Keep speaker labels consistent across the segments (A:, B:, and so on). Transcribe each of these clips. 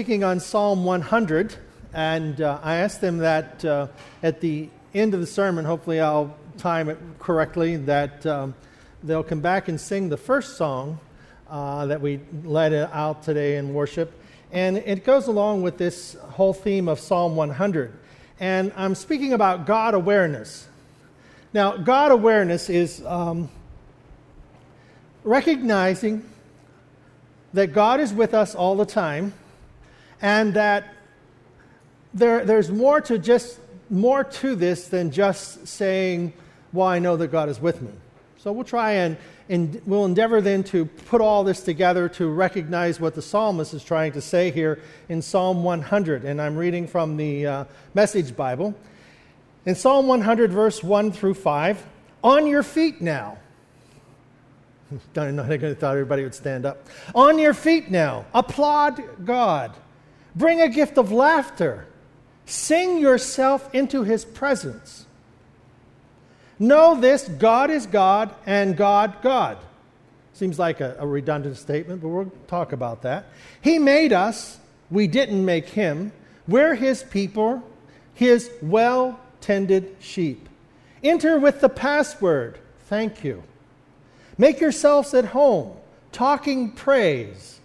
A: speaking on Psalm 100, and uh, I asked them that uh, at the end of the sermon, hopefully I'll time it correctly, that um, they'll come back and sing the first song uh, that we led out today in worship. And it goes along with this whole theme of Psalm 100. And I'm speaking about God awareness. Now, God awareness is um, recognizing that God is with us all the time and that there, there's more to just more to this than just saying, "Well, I know that God is with me." So we'll try and, and we'll endeavor then to put all this together to recognize what the psalmist is trying to say here in Psalm 100. And I'm reading from the uh, Message Bible. In Psalm 100, verse 1 through 5, on your feet now. Don't know, I thought everybody would stand up. On your feet now, applaud God. Bring a gift of laughter. Sing yourself into his presence. Know this God is God and God, God. Seems like a, a, redundant statement, but we'll talk about that. He made us, we didn't make him. We're his people, his well tended sheep. Enter with the password, thank you. Make yourselves at home, talking praise.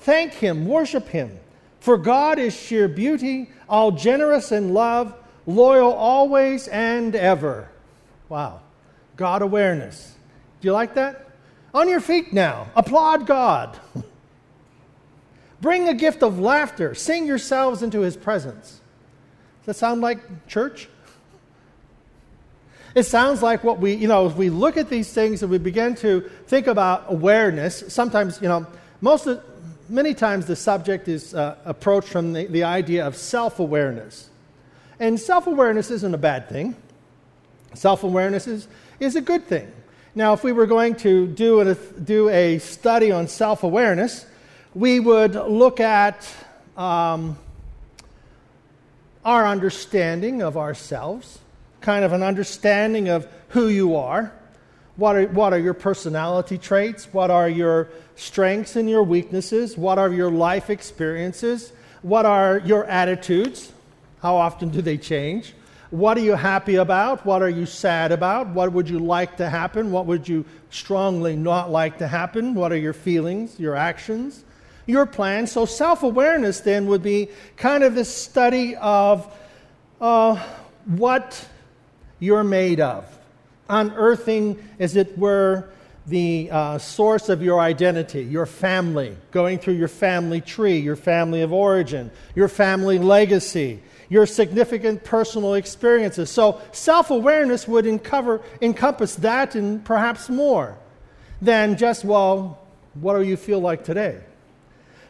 A: Thank him, worship him. For God is sheer beauty, all generous in love, loyal always and ever. Wow. God awareness. Do you like that? On your feet now. Applaud God. Bring a gift of laughter. Sing yourselves into his presence. Does that sound like church? It sounds like what we, you know, if we look at these things and we begin to think about awareness, sometimes, you know, most of, many times the subject is uh, approached from the, the idea of self awareness. And self awareness isn't a bad thing, self awareness is, is a good thing. Now, if we were going to do a, do a study on self awareness, we would look at um, our understanding of ourselves, kind of an understanding of who you are. What are, what are your personality traits? What are your strengths and your weaknesses? What are your life experiences? What are your attitudes? How often do they change? What are you happy about? What are you sad about? What would you like to happen? What would you strongly not like to happen? What are your feelings, your actions, your plans? So, self awareness then would be kind of this study of uh, what you're made of unearthing, as it were, the uh, source of your identity, your family, going through your family tree, your family of origin, your family legacy, your significant personal experiences. So, self awareness would uncover, encompass that and perhaps more than just, well, what do you feel like today?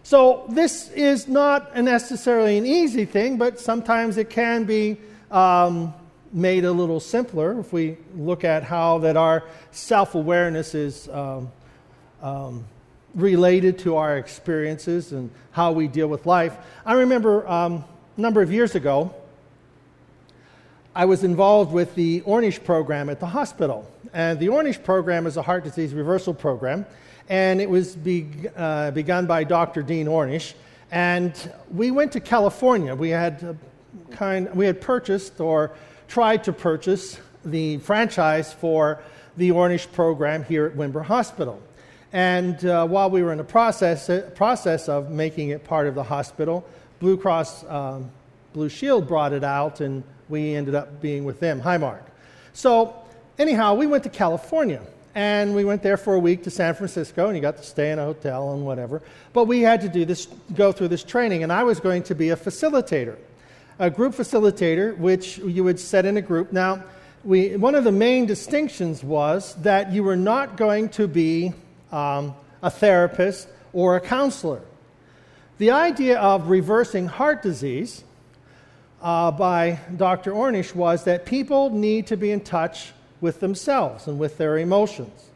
A: So, this is not necessarily an easy thing, but sometimes it can be. Um, made a little simpler if we look at how that our self-awareness is um, um, related to our experiences and how we deal with life. I remember um, a number of years ago, I was involved with the Ornish program at the hospital. And the Ornish program is a heart disease reversal program, and it was be, uh, begun by Dr. Dean Ornish. And we went to California. We had kind, we had purchased or tried to purchase the franchise for the Ornish program here at Windber Hospital. And uh, while we were in the process, uh, process of making it part of the hospital, Blue Cross um, Blue Shield brought it out, and we ended up being with them. Hi, Mark. So, anyhow, we went to California. And we went there for a week to San Francisco, and you got to stay in a hotel and whatever. But we had to do this, go through this training, and I was going to be a facilitator a group facilitator, which you would set in a group. Now, we, one of the main distinctions was that you were not going to be um, a therapist or a counselor. The idea of reversing heart disease uh, by Dr. Ornish was that people need to be in touch with themselves and with their emotions.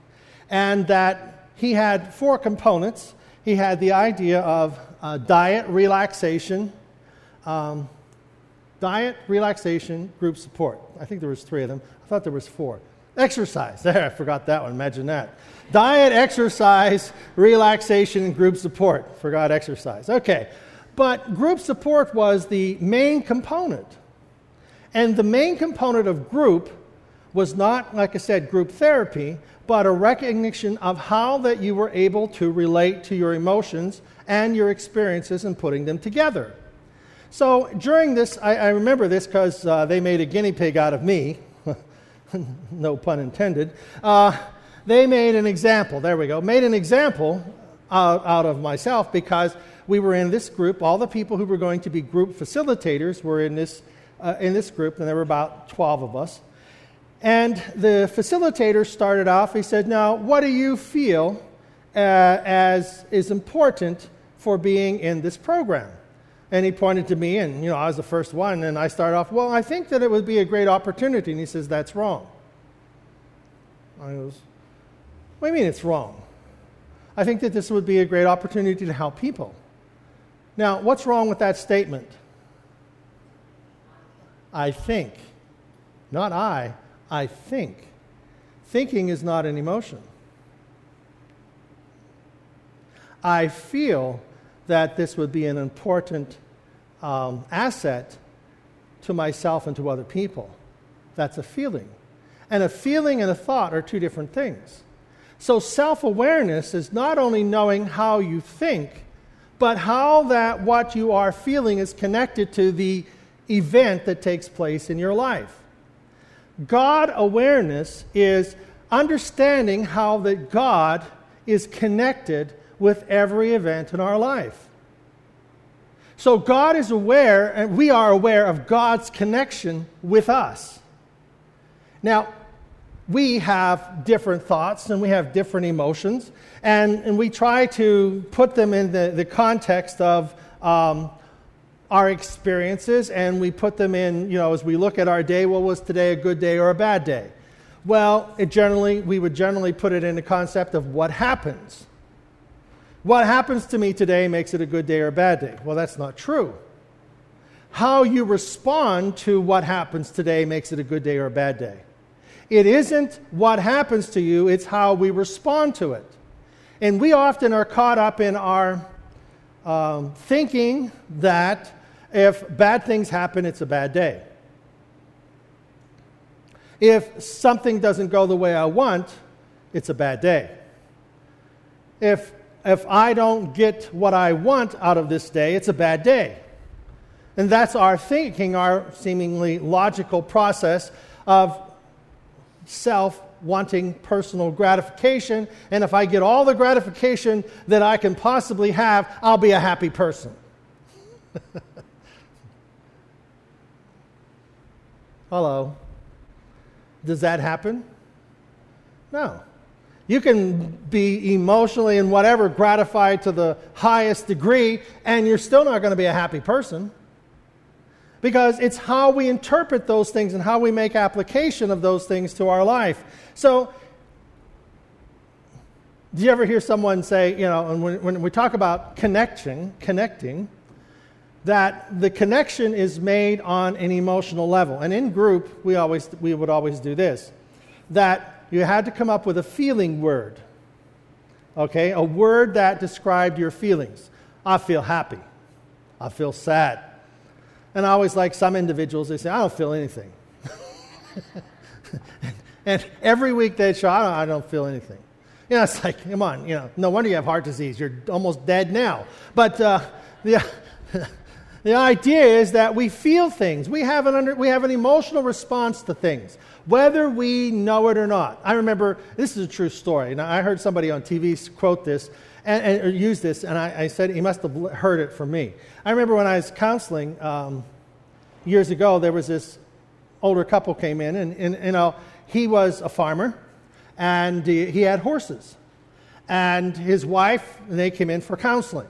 A: And that he had four components. He had the idea of uh, diet, relaxation, um, Diet, relaxation, group support. I think there was three of them. I thought there was four. Exercise. There, I forgot that one. Imagine that. Diet, exercise, relaxation, and group support. Forgot exercise. Okay. But group support was the main component. And the main component of group was not, like I said, group therapy, but a recognition of how that you were able to relate to your emotions and your experiences and putting them together. So during this, I, I remember this because uh, they made a guinea pig out of me. no pun intended. Uh, they made an example, there we go, made an example out, out of myself because we were in this group. All the people who were going to be group facilitators were in this, uh, in this group, and there were about 12 of us. And the facilitator started off, he said, Now, what do you feel uh, as is important for being in this program? And he pointed to me, and you know, I was the first one, and I started off, Well, I think that it would be a great opportunity. And he says, That's wrong. I goes, What do you mean it's wrong? I think that this would be a great opportunity to help people. Now, what's wrong with that statement? I think. Not I, I think. Thinking is not an emotion. I feel that this would be an important um, asset to myself and to other people. That's a feeling. And a feeling and a thought are two different things. So self awareness is not only knowing how you think, but how that what you are feeling is connected to the event that takes place in your life. God awareness is understanding how that God is connected with every event in our life. So God is aware, and we are aware of God's connection with us. Now, we have different thoughts and we have different emotions, and, and we try to put them in the, the context of um, our experiences and we put them in, you know, as we look at our day, well, was today a good day or a bad day? Well, it generally, we would generally put it in the concept of what happens. What happens to me today makes it a good day or a bad day. Well, that's not true. How you respond to what happens today makes it a good day or a bad day. It isn't what happens to you, it's how we respond to it. And we often are caught up in our um, thinking that if bad things happen, it's a bad day. If something doesn't go the way I want, it's a bad day. If, if I don't get what I want out of this day, it's a bad day. And that's our thinking, our seemingly logical process of self wanting personal gratification. And if I get all the gratification that I can possibly have, I'll be a happy person. Hello. Does that happen? No. You can be emotionally and whatever gratified to the highest degree, and you're still not going to be a happy person. Because it's how we interpret those things and how we make application of those things to our life. So, do you ever hear someone say, you know, and when, when we talk about connection, connecting, that the connection is made on an emotional level. And in group, we, always, we would always do this that you had to come up with a feeling word, okay? A word that described your feelings. I feel happy. I feel sad. And I always like some individuals, they say, I don't feel anything. and every week they show, I don't, feel anything. You know, it's like, come on, you know, no wonder you have heart disease. You're almost dead now. But, uh, yeah. The idea is that we feel things. We have, an under, we have an emotional response to things, whether we know it or not. I remember, this is a true story. Now, I heard somebody on TV quote this and, and or use this, and I, I, said he must have heard it from me. I remember when I was counseling um, years ago, there was this older couple came in, and, and you know, he was a farmer, and he, he had horses. And his wife, and they came in for counseling,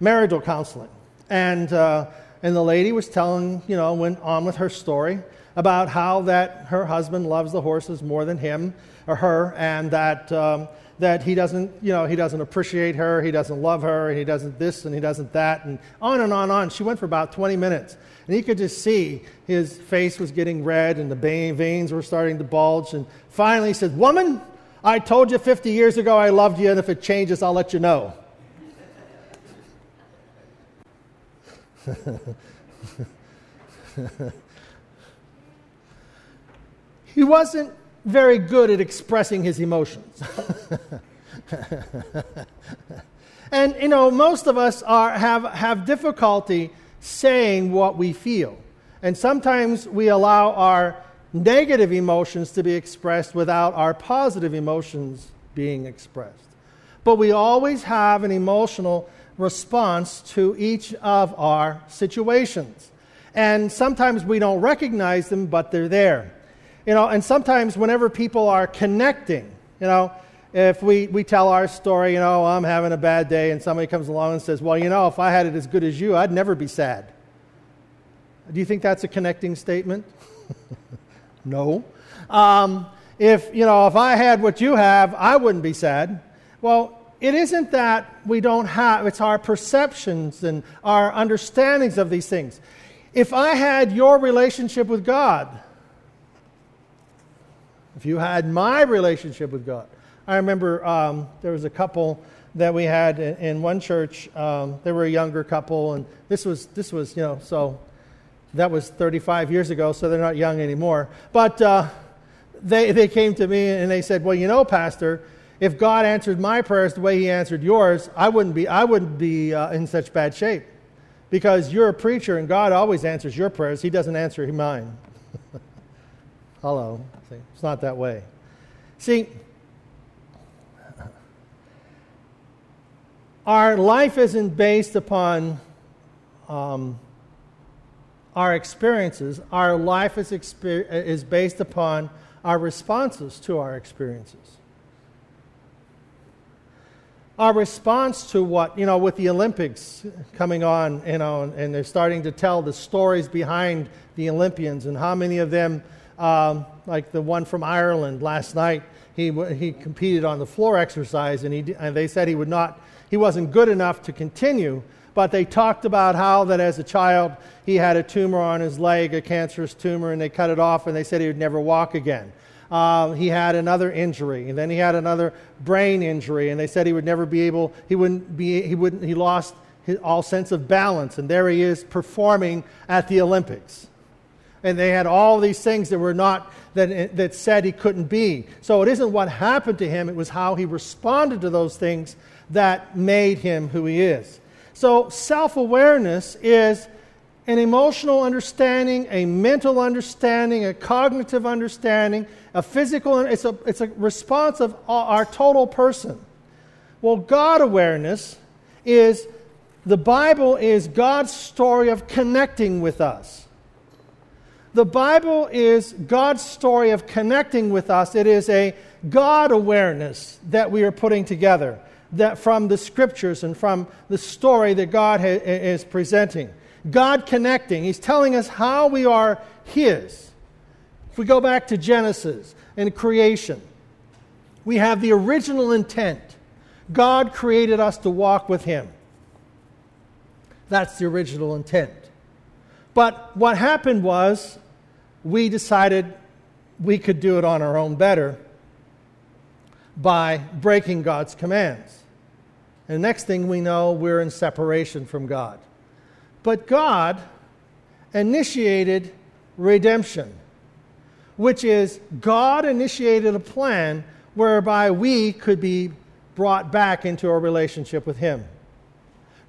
A: marital counseling. And, uh, and the lady was telling, you know, went on with her story about how that her husband loves the horses more than him or her, and that, um, that he doesn't, you know, he doesn't appreciate her, he doesn't love her, and he doesn't this and he doesn't that, and on and on and on. She went for about 20 minutes. And he could just see his face was getting red and the veins were starting to bulge. And finally he said, Woman, I told you 50 years ago I loved you, and if it changes, I'll let you know. he wasn't very good at expressing his emotions. and, you know, most of us are, have, have difficulty saying what we feel. And sometimes we allow our negative emotions to be expressed without our positive emotions being expressed. But we always have an emotional response to each of our situations. And sometimes we don't recognize them, but they're there. You know, and sometimes whenever people are connecting, you know, if we, we tell our story, you know, I'm having a bad day, and somebody comes along and says, Well, you know, if I had it as good as you, I'd never be sad. Do you think that's a connecting statement? no. Um, if, you know, if I had what you have, I wouldn't be sad. Well, it isn't that we don't have, it's our perceptions and our understandings of these things. If I had your relationship with God, if you had my relationship with God, I remember um, there was a couple that we had in, in one church. Um, they were a younger couple, and this was this was you know so that was 35 years ago, so they're not young anymore. But uh, they they came to me and they said, "Well, you know, Pastor." If God answered my prayers the way He answered yours, I wouldn't be, I wouldn't be uh, in such bad shape. Because you're a preacher and God always answers your prayers, He doesn't answer mine. Hello. See, it's not that way. See, our life isn't based upon um, our experiences, our life is, exper- is based upon our responses to our experiences our response to what, you know, with the Olympics coming on, you know, and, and they're starting to tell the stories behind the Olympians and how many of them, um, like the one from Ireland last night, he, he competed on the floor exercise and, he, and they said he would not, he wasn't good enough to continue, but they talked about how that as a child he had a tumor on his leg, a cancerous tumor, and they cut it off and they said he would never walk again uh, he had another injury, and then he had another brain injury, and they said he would never be able, he wouldn't be, he wouldn't, he lost his, all sense of balance, and there he is performing at the Olympics. And they had all these things that were not, that, that said he couldn't be. So it isn't what happened to him, it was how he responded to those things that made him who he is. So self awareness is an emotional understanding, a mental understanding, a cognitive understanding, a physical, it's a, it's a response of our total person. Well, God awareness is the Bible is God's story of connecting with us. The Bible is God's story of connecting with us. It is a God awareness that we are putting together that from the scriptures and from the story that God ha- is presenting. God connecting. He's telling us how we are His. If we go back to Genesis and creation, we have the original intent. God created us to walk with Him. That's the original intent. But what happened was we decided we could do it on our own better by breaking God's commands. And next thing we know, we're in separation from God. But God initiated redemption, which is God initiated a plan whereby we could be brought back into a relationship with Him.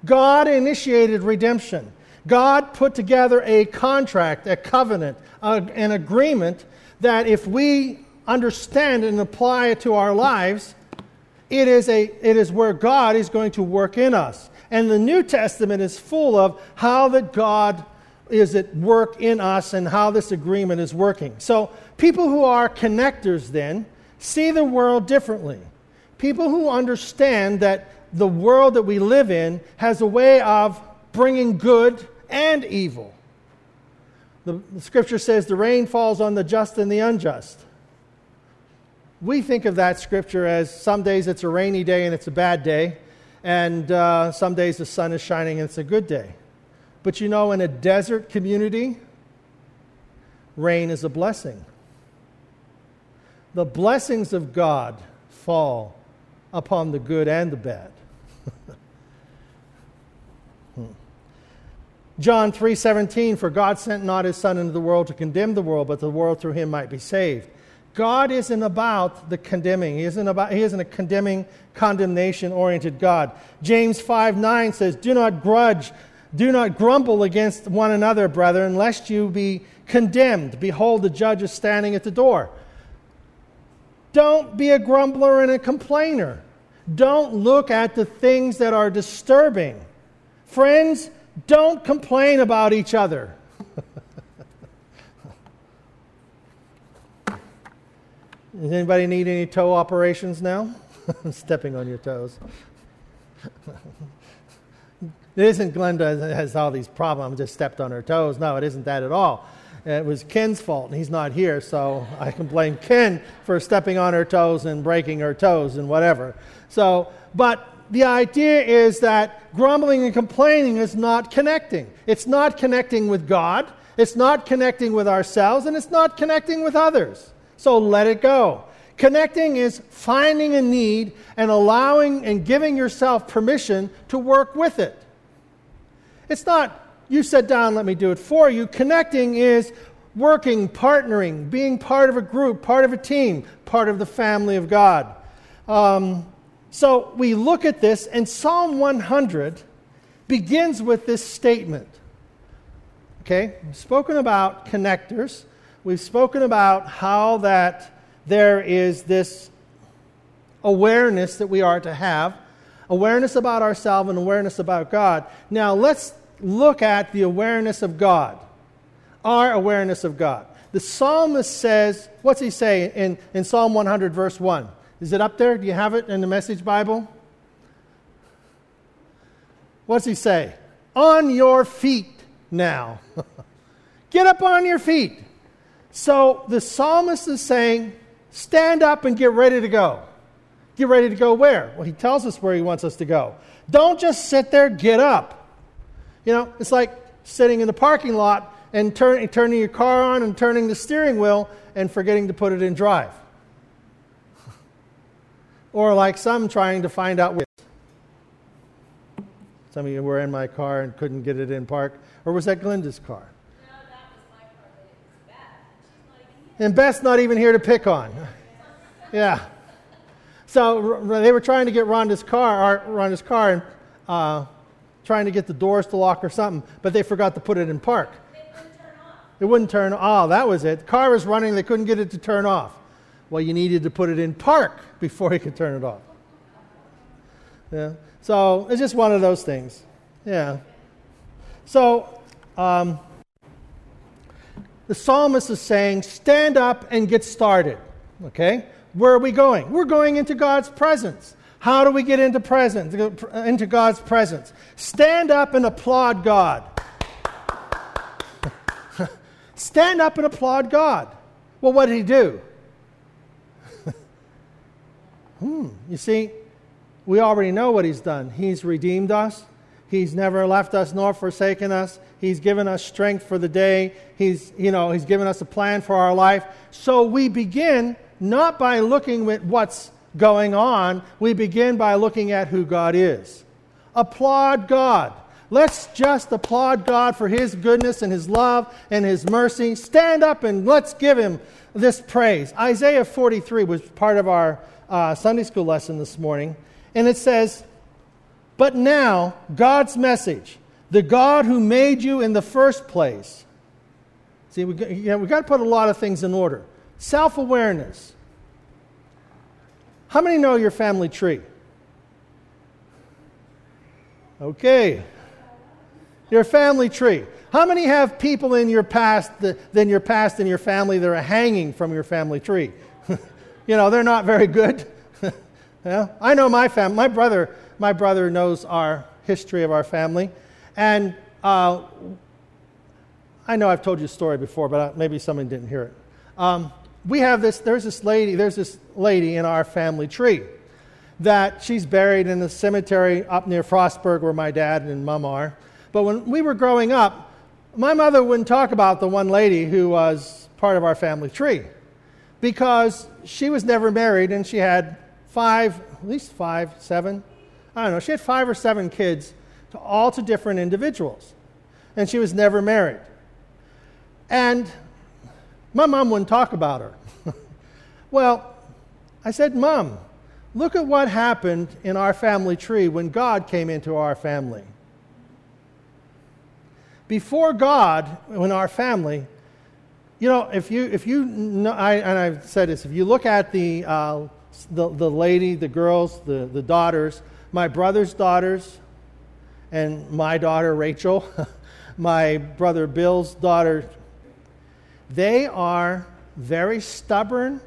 A: God initiated redemption. God put together a contract, a covenant, a, an agreement that if we understand and apply it to our lives, it is, a, it is where God is going to work in us. And the New Testament is full of how that God is at work in us and how this agreement is working. So, people who are connectors then see the world differently. People who understand that the world that we live in has a way of bringing good and evil. The, the, scripture says the rain falls on the just and the unjust. We think of that scripture as some days it's a rainy day and it's a bad day, and uh, some days the sun is shining and it's a good day. But you know, in a desert community, rain is a blessing. The blessings of God fall upon the good and the bad. hmm. John 3:17 for God sent not his son into the world to condemn the world but the world through him might be saved. God isn't about the condemning. He isn't about he isn't a condemning condemnation oriented God. James 5 9 says, Do not grudge, do not grumble against one another, brethren, lest you be condemned. Behold, the judge is standing at the door. Don't be a grumbler and a complainer. Don't look at the things that are disturbing. Friends, don't complain about each other. Does anybody need any toe operations now? I'm stepping on your toes. it isn't Glenda has all these problems, just stepped on her toes. No, it isn't that at all. It was Ken's fault, and he's not here, so I can blame Ken for stepping on her toes and breaking her toes and whatever. So, but the idea is that grumbling and complaining is not connecting. It's not connecting with God, it's not connecting with ourselves, and it's not connecting with others. So let it go. Connecting is finding a need and allowing and giving yourself permission to work with it. It's not, you sit down, let me do it for you. Connecting is working, partnering, being part of a group, part of a team, part of the family of God. Um, so we look at this, and Psalm 100 begins with this statement. Okay, spoken about connectors. We've spoken about how that there is this awareness that we are to have awareness about ourselves and awareness about God. Now, let's look at the awareness of God, our awareness of God. The psalmist says, what's he say in, in Psalm 100, verse 1? Is it up there? Do you have it in the Message Bible? What's he say? On your feet now. Get up on your feet. So the psalmist is saying, Stand up and get ready to go. Get ready to go where? Well, he tells us where he wants us to go. Don't just sit there, get up. You know, it's like sitting in the parking lot and turn, turning your car on and turning the steering wheel and forgetting to put it in drive. or like some trying to find out where. Some of you were in my car and couldn't get it in park. Or was that Glenda's car? And Beth's not even here to pick on. Yeah. So they were trying to get Rhonda's car, Rhonda's car, and uh, trying to get the doors to lock or something, but they forgot to put it in park. It wouldn't turn. Off. Oh, that was it. The car was running. They couldn't get it to turn off. Well, you needed to put it in park before you could turn it off. Yeah. So it's just one of those things. Yeah. So um, the psalmist is saying, stand up and get started. Okay? Where are we going? We're going into God's presence. How do we get into presence, into God's presence? Stand up and applaud God. Stand up and applaud God. Well, what did he do? hmm, you see, we already know what he's done. He's redeemed us. He's never left us nor forsaken us. He's given us strength for the day. He's, you know, he's given us a plan for our life. So we begin not by looking at what's going on, we begin by looking at who God is. Applaud God. Let's just applaud God for His goodness and His love and His mercy. Stand up and let's give Him this praise. Isaiah 43 was part of our uh, Sunday school lesson this morning, and it says, But now, God's message the God who made you in the first place. See, we, we've got to put a lot of things in order. Self awareness. How many know your family tree? Okay. Your family tree. How many have people in your past, than your past in your family that are hanging from your family tree? you know, they're not very good. yeah? I know my family. My brother, my brother knows our history of our family. And uh, I know I've told you a story before, but uh, maybe someone didn't hear it. Um, we have this, there's this lady, there's this lady in our family tree that she's buried in the cemetery up near Frostburg where my dad and mom are. But when we were growing up, my mother wouldn't talk about the one lady who was part of our family tree because she was never married and she had five, at least five, seven, I don't know, she had five or seven kids to all to different individuals. and she was never married. And my mom wouldn't talk about her. well, I said, Mom, look at what happened in our family tree when God came into our family. Before God, in our family, you know, if you, if you know, I, and I've said this, if you look at the, uh, the, the lady, the girls, the, the daughters, my brother's daughters, and my daughter Rachel, my brother Bill's daughter, they are very stubborn,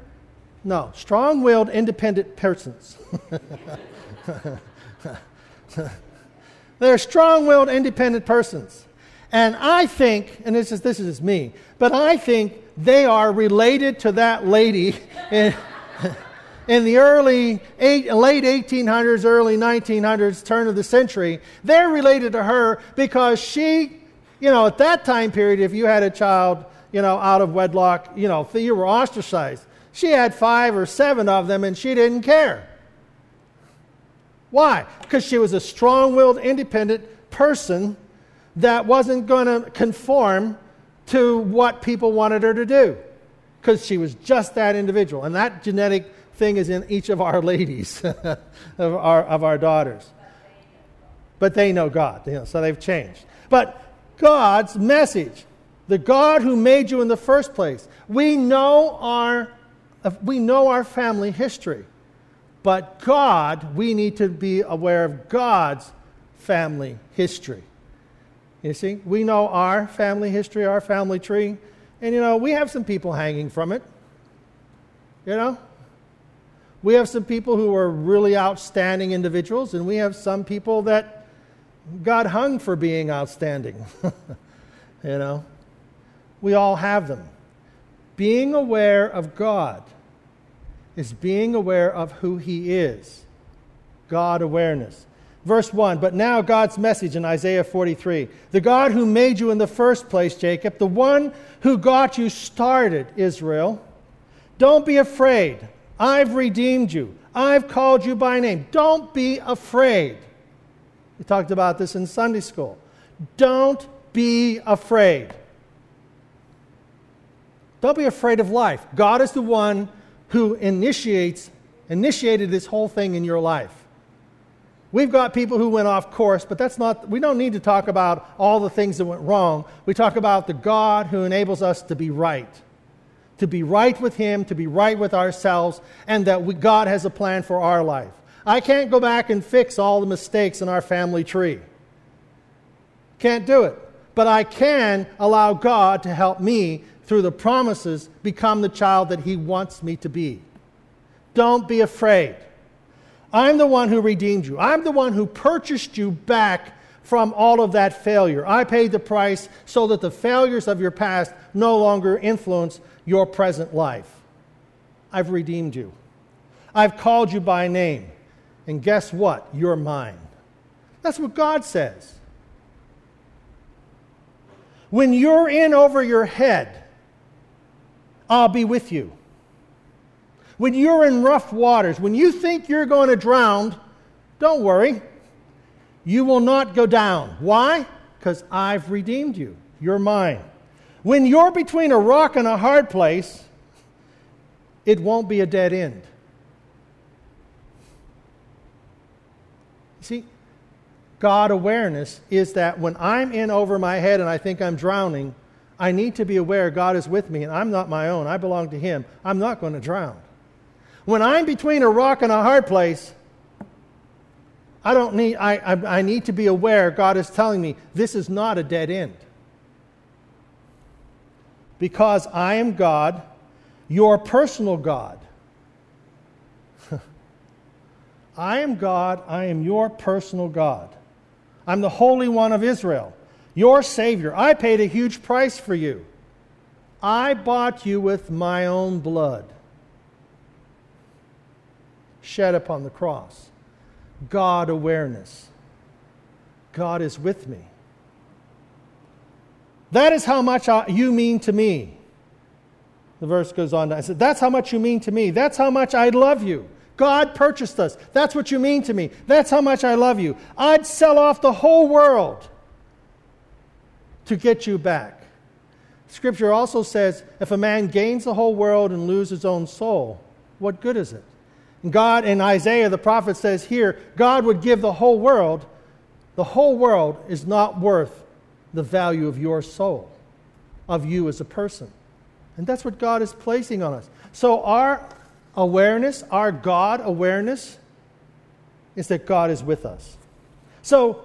A: no, strong willed, independent persons. They're strong willed, independent persons. And I think, and this is, this is me, but I think they are related to that lady in, in the early, eight, late 1800s, early 1900s, turn of the century. They're related to her because she, you know, at that time period, if you had a child, you know, out of wedlock, you know, you were ostracized. She had five or seven of them and she didn't care. Why? Because she was a strong willed, independent person that wasn't going to conform to what people wanted her to do. Because she was just that individual. And that genetic thing is in each of our ladies, of, our, of our daughters. But they know God, you know, so they've changed. But God's message, the God who made you in the first place, we know our we know our family history, but God, we need to be aware of God's family history. You see, we know our family history, our family tree, and you know, we have some people hanging from it. You know? We have some people who are really outstanding individuals, and we have some people that God hung for being outstanding. you know? We all have them. Being aware of God is being aware of who He is. God awareness. Verse 1 But now God's message in Isaiah 43 the God who made you in the first place, Jacob, the one who got you started, Israel. Don't be afraid. I've redeemed you. I've called you by name. Don't be afraid. We talked about this in Sunday school. Don't be afraid. Don't be afraid of life. God is the one who initiates, initiated this whole thing in your life. We've got people who went off course, but that's not, we don't need to talk about all the things that went wrong. We talk about the God who enables us to be right, to be right with Him, to be right with ourselves, and that we, God has a plan for our life. I can't go back and fix all the mistakes in our family tree. Can't do it. But I can allow God to help me through the promises, become the child that He wants me to be. Don't be afraid. I'm the one who redeemed you. I'm the one who purchased you back from all of that failure. I paid the price so that the failures of your past no longer influence your present life. I've redeemed you. I've called you by name. And guess what? You're mine. That's what God says. When you're in over your head, I'll be with you. When you're in rough waters, when you think you're going to drown, don't worry. You will not go down. Why? Because I've redeemed you. You're mine. When you're between a rock and a hard place, it won't be a dead end. See, God awareness is that when I'm in over my head and I think I'm drowning, I need to be aware God is with me and I'm not my own. I belong to Him. I'm not going to drown. When I'm between a rock and a hard place, I don't need, I, I, I need to be aware God is telling me this is not a dead end. Because I am God, your personal God. I am God, I am your personal God. I'm the Holy One of Israel your Savior. I paid a huge price for you. I bought you with my own blood, shed upon the cross. God awareness. God is with me. That is how much I, you mean to me. The verse goes on. I said, That's how much you mean to me. That's how much I love you. God purchased us. That's what you mean to me. That's how much I love you. I'd sell off the whole world to get you back. Scripture also says if a man gains the whole world and loses his own soul, what good is it? And God in Isaiah, the prophet says here, God would give the whole world. The whole world is not worth the value of your soul, of you as a person. And that's what God is placing on us. So, our awareness, our God awareness, is that God is with us. So,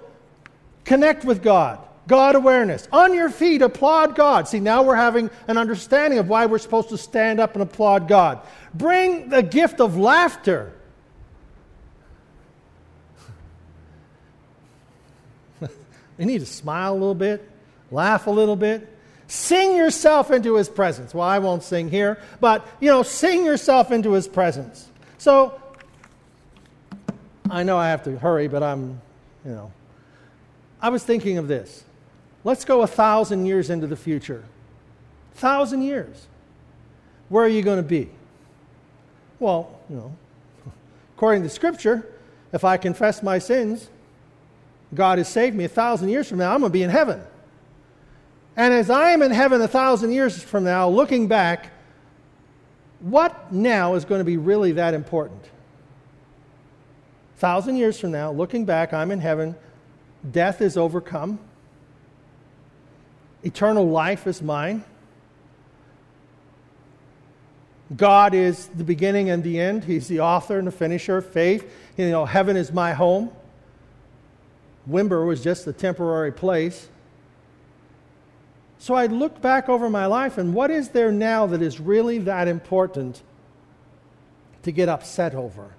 A: connect with God. God awareness. On your feet, applaud God. See, now we're having an understanding of why we're supposed to stand up and applaud God. Bring the gift of laughter. You need to smile a little bit, laugh a little bit. Sing yourself into his presence. Well, I won't sing here, but you know, sing yourself into his presence. So I know I have to hurry, but I'm, you know. I was thinking of this. Let's go a thousand years into the future. Thousand years. Where are you going to be? Well, you know, according to Scripture, if I confess my sins, God has saved me a thousand years from now, I'm going to be in heaven. And as I am in heaven a thousand years from now, looking back, what now is going to be really that important? A thousand years from now, looking back, I'm in heaven, death is overcome, eternal life is mine. God is the beginning and the end. He's the author and the finisher of faith. You know, heaven is my home. Windber was just a temporary place. So I look back over my life and what is there now that is really that important to get upset over?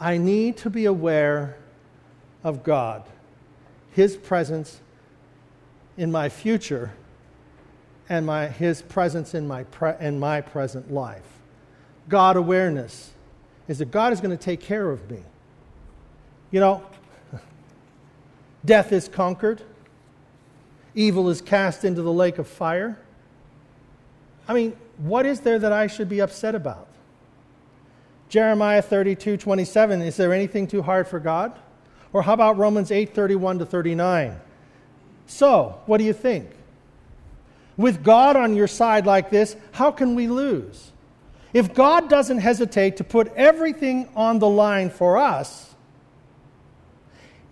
A: I need to be aware of God, His presence in my future, and my, His presence in my, pre- in my present life. God awareness is that God is going to take care of me. You know, death is conquered evil is cast into the lake of fire. I mean, what is there that I should be upset about? Jeremiah 32, 27, is there anything too hard for God? Or how about Romans 8, 31 to 39? So, what do you think? With God on your side like this, how can we lose? If God doesn't hesitate to put everything on the line for us,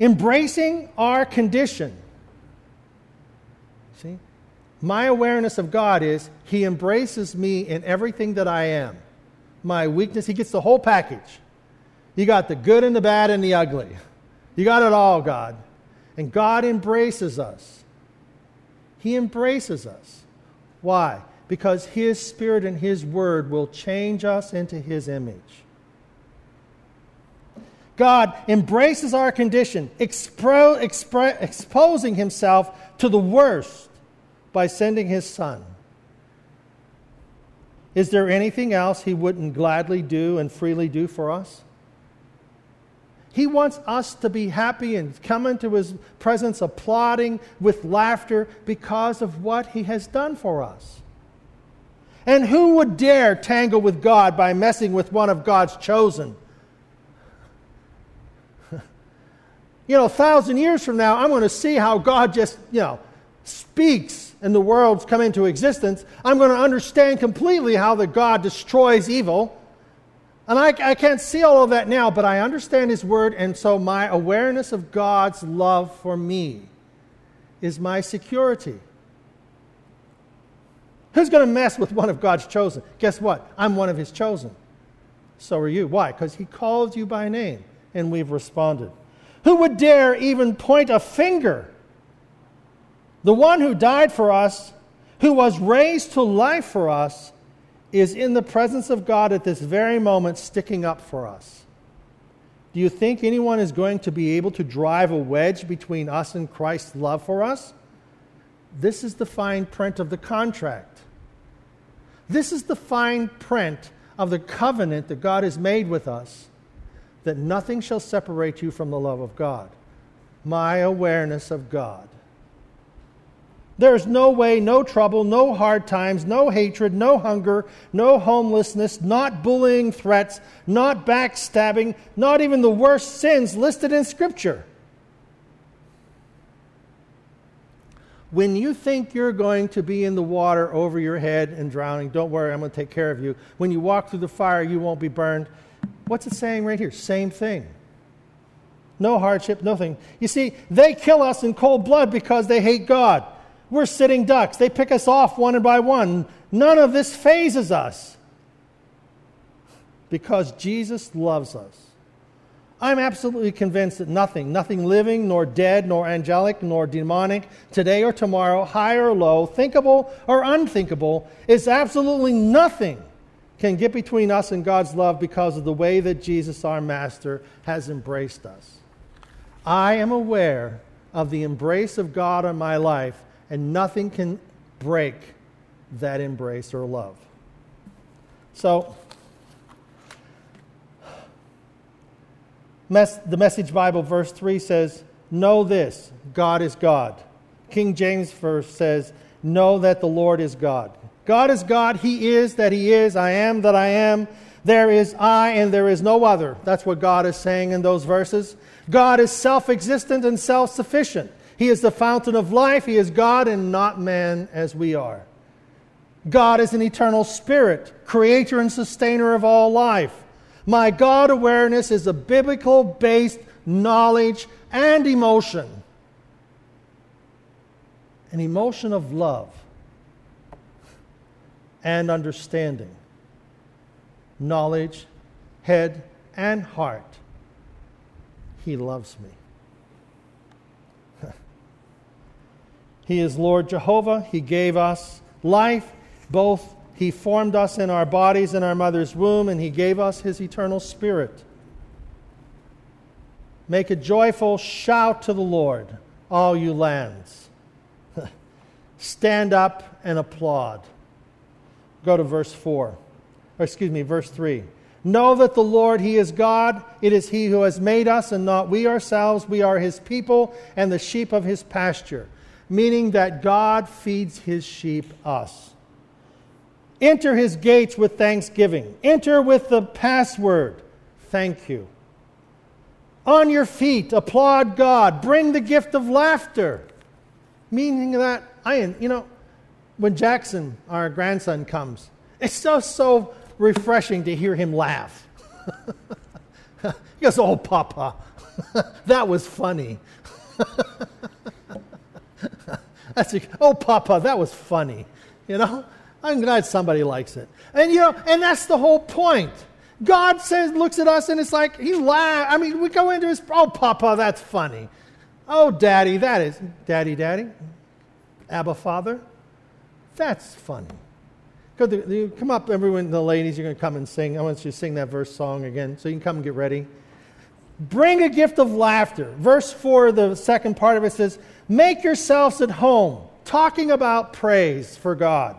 A: embracing our condition, See? My awareness of God is He embraces me in everything that I am. My weakness, He gets the whole package. You got the good and the bad and the ugly. You got it all, God. And God embraces us. He embraces us. Why? Because His Spirit and His Word will change us into His image. God embraces our condition, expro, expre, exposing Himself to the worst by sending his son. Is there anything else he wouldn't gladly do and freely do for us? He wants us to be happy and come into his presence applauding with laughter because of what he has done for us. And who would dare tangle with God by messing with one of God's chosen? you know, a thousand years from now, I'm going to see how God just, you know, speaks and the worlds come into existence, I'm going to understand completely how the God destroys evil. And I, I can't see all of that now, but I understand His Word, and so my awareness of God's love for me is my security. Who's going to mess with one of God's chosen? Guess what? I'm one of His chosen. So are you. Why? Because He called you by name, and we've responded. Who would dare even point a finger the one who died for us, who was raised to life for us, is in the presence of God at this very moment, sticking up for us. Do you think anyone is going to be able to drive a wedge between us and Christ's love for us? This is the fine print of the contract. This is the fine print of the covenant that God has made with us that nothing shall separate you from the love of God. My awareness of God. There's no way, no trouble, no hard times, no hatred, no hunger, no homelessness, not bullying threats, not backstabbing, not even the worst sins listed in Scripture. When you think you're going to be in the water over your head and drowning, don't worry, I'm going to take care of you. When you walk through the fire, you won't be burned. What's it saying right here? Same thing. No hardship, nothing. You see, they kill us in cold blood because they hate God. We're sitting ducks. They pick us off one by one. None of this fazes us because Jesus loves us. I'm absolutely convinced that nothing, nothing living, nor dead, nor angelic, nor demonic, today or tomorrow, high or low, thinkable or unthinkable, is absolutely nothing can get between us and God's love because of the way that Jesus, our Master, has embraced us. I am aware of the embrace of God on my life, and nothing can break that embrace or love. So, the Message Bible, verse 3 says, Know this, God is God. King James verse says, Know that the Lord is God. God is God. He is that He is. I am that I am. There is I and there is no other. That's what God is saying in those verses. God is self existent and self sufficient. He is the fountain of life. He is God and not man as we are. God is an eternal spirit, creator and sustainer of all life. My God awareness is a biblical based knowledge and emotion. An emotion of love and understanding, knowledge, head, and heart. He loves me. he is Lord Jehovah. He gave us life, both he formed us in our bodies in our mother's womb, and He gave us His eternal Spirit. Make a joyful shout to the Lord, all you lands. Stand up and applaud. Go to verse 4, or excuse me, verse 3. Know that the Lord, He is God. It is He who has made us and not we ourselves. We are His people and the sheep of His pasture, meaning that God feeds His sheep, us. Enter his gates with thanksgiving. Enter with the password, thank you. On your feet, applaud God. Bring the gift of laughter. Meaning that, I, you know, when Jackson, our grandson, comes, it's just so refreshing to hear him laugh. he goes, Oh, Papa, that was funny. That's, oh, Papa, that was funny. You know? I'm glad somebody likes it. And you know, and that's the whole point. God says, looks at us, and it's like he laughs. I mean, we go into his, oh, Papa, that's funny. Oh, Daddy, that is, Daddy, Daddy, Abba, Father, that's funny. Go come up, everyone, the ladies, you're going to come and sing. I want you to sing that verse song again, so you can come and get ready. Bring a gift of laughter. Verse 4, the second part of it says, Make yourselves at home, talking about praise for God.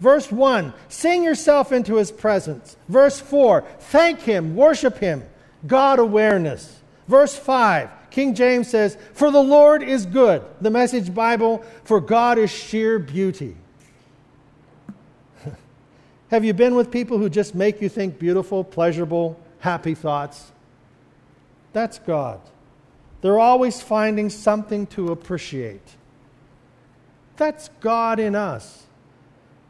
A: Verse 1, sing yourself into his presence. Verse 4, thank him, worship him, God awareness. Verse 5, King James says, For the Lord is good. The Message Bible, for God is sheer beauty. Have you been with people who just make you think beautiful, pleasurable, happy thoughts? That's God. They're always finding something to appreciate. That's God in us.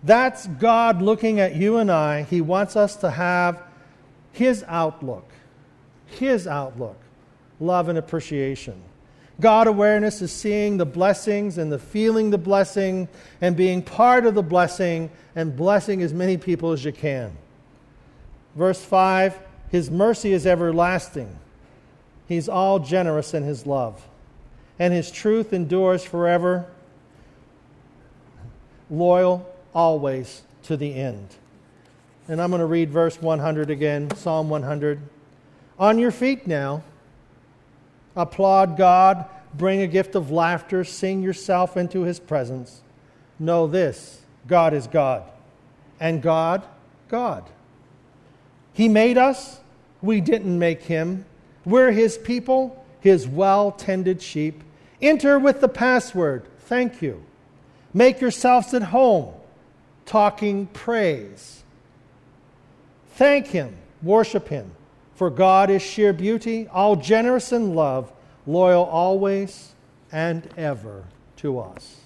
A: That's God looking at you and I. He wants us to have His outlook. His outlook. Love and appreciation. God awareness is seeing the blessings and the feeling the blessing and being part of the blessing and blessing as many people as you can. Verse 5 His mercy is everlasting. He's all generous in His love, and His truth endures forever. Loyal, always to the end. And I'm going to read verse 100 again, Psalm 100. On your feet now, applaud God, bring a gift of laughter, sing yourself into his presence. Know this God is God, and God, God. He made us, we didn't make him. We're his people, his well tended sheep. Enter with the password, thank you. Make yourselves at home talking praise. Thank Him, worship Him, for God is sheer beauty, all generous in love, loyal always and ever to us.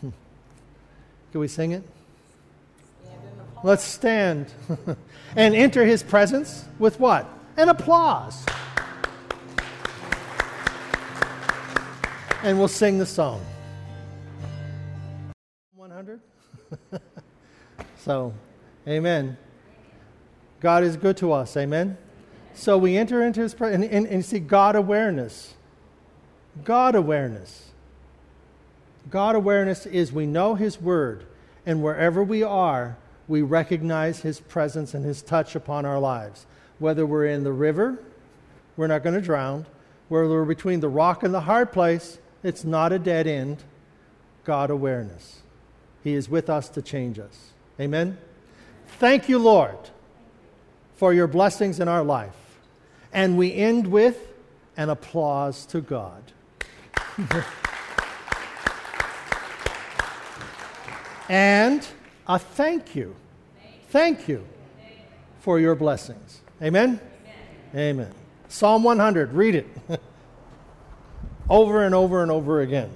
A: Hmm. Can we sing it? Let's stand and enter his presence with what? An applause. And we'll sing the song. 100? so, amen. God is good to us. Amen. So we enter into his presence and, and, and see God awareness. God awareness. God awareness is we know his word, and wherever we are, we recognize his presence and his touch upon our lives. Whether we're in the river, we're not going to drown. Whether we're between the rock and the hard place, it's not a dead end. God awareness. He is with us to change us. Amen. Thank you, Lord, for your blessings in our life. And we end with an applause to God. and a thank you. Thank you for your blessings. Amen? Amen. Amen. Psalm 100, read it over and over and over again.